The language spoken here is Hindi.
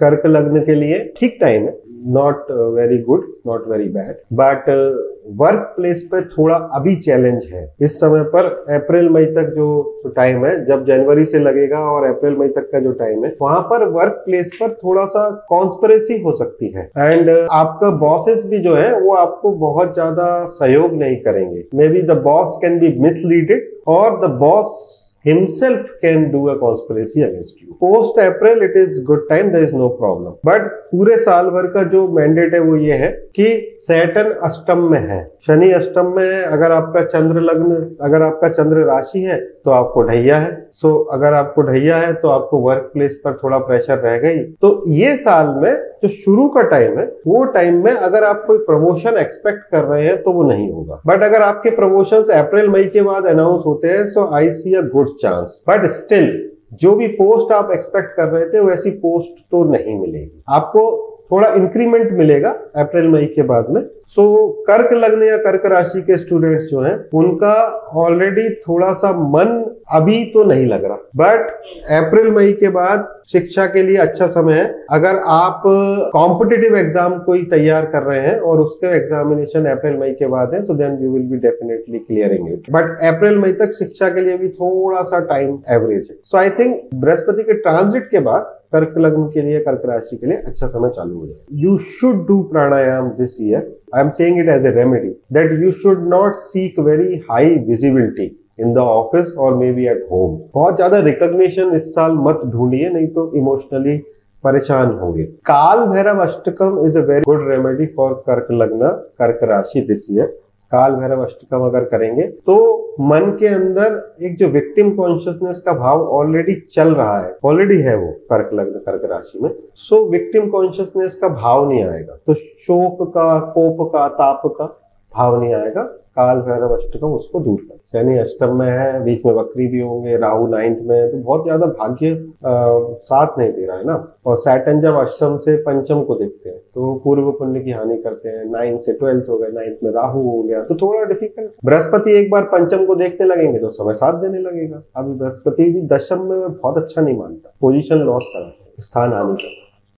कर्क लग्न के लिए ठीक टाइम है। Not very good not very bad but workplace पे थोड़ा अभी चैलेंज है। इस समय पर अप्रैल मई तक जो टाइम है जब जनवरी से लगेगा और अप्रैल मई तक का जो टाइम है वहाँ पर वर्क प्लेस पर थोड़ा सा कॉन्स्परेसी हो सकती है। एंड uh, आपका बॉसेस भी जो है वो आपको बहुत ज़्यादा सहयोग नहीं करेंगे। Maybe the boss can be misleaded और the boss himself can do a conspiracy against you. Post April it is good time there is no problem. But पूरे साल भर का जो मैंडेट है वो ये है कि सैटन अष्टम में है शनि अष्टम में है अगर आपका चंद्र लग्न अगर आपका चंद्र राशि है तो आपको ढैया है सो so, अगर आपको ढैया है तो आपको वर्क प्लेस पर थोड़ा प्रेशर रह गई तो ये साल में जो शुरू का टाइम है वो टाइम में अगर आप कोई प्रमोशन एक्सपेक्ट कर रहे हैं तो वो नहीं होगा बट अगर आपके प्रमोशन अप्रैल मई के बाद अनाउंस होते हैं so I see a good chance but still जो भी पोस्ट आप एक्सपेक्ट कर रहे थे, वैसी पोस्ट तो नहीं मिलेगी। आपको थोड़ा इंक्रीमेंट मिलेगा अप्रैल मई के बाद में। सो so, कर्क लग्न या कर्क राशि के स्टूडेंट्स जो हैं उनका ऑलरेडी थोड़ा सा मन अभी तो नहीं लग रहा। बट अप्रैल मई के बाद शिक्षा के लिए अच्छा समय है। अगर आप कॉम्पिटिटिव एग्ज़ाम कोई तैयार कर रहे हैं और उसके एग्जामिनेशन अप्रैल मई के बाद है तो then you will be definitely clearing it but अप्रैल मई तक शिक्षा के लिए भी थोड़ा सा टाइम एवरेज है। सो आई थिंक बृहस्पति के ट्रांजिट के बाद कर्क लग्न के लिए, कर्क राशि के लिए अच्छा समय चालू हो जाए। You should do pranayama this year I am saying it as a remedy that you should not seek very high visibility in the office और मे बी एट होम बहुत ज़्यादा रिकॉग्निशन इस साल मत ढूंढिए, नहीं तो इमोशनली परेशान होंगे। Kaal Bhairav Ashtakam is a very good remedy for Kark Lagna, Kark राशि दिस ईयर काल भैरव अष्टकम अगर करेंगे तो मन के अंदर एक जो विक्टिम कॉन्शियसनेस का भाव ऑलरेडी चल रहा है ऑलरेडी है वो कर्क लग्न, कर्क राशि में सो विक्टिम कॉन्शियसनेस का भाव नहीं आएगा। तो शोक का, कोप का, ताप का भाव नहीं आएगा, काल भैरव अष्टकम उसको दूर कर। शनि अष्टम में है, बीच में वक्री भी होंगे, राहु नाइन्थ में है तो बहुत ज़्यादा भाग्य साथ नहीं दे रहा है ना। और सैटन जब अष्टम से पंचम को देखते हैं तो पूर्व पुण्य की हानि करते हैं। नाइन्थ से ट्वेल्थ हो गए नाइन्थ में राहु हो गया तो थोड़ा डिफ़िकल्ट बृहस्पति एक बार पंचम को देखने लगेंगे तो समय साथ देने लगेगा। अभी बृहस्पति भी दशम में बहुत अच्छा नहीं मानता। पोजिशन लॉस करा, स्थान आने का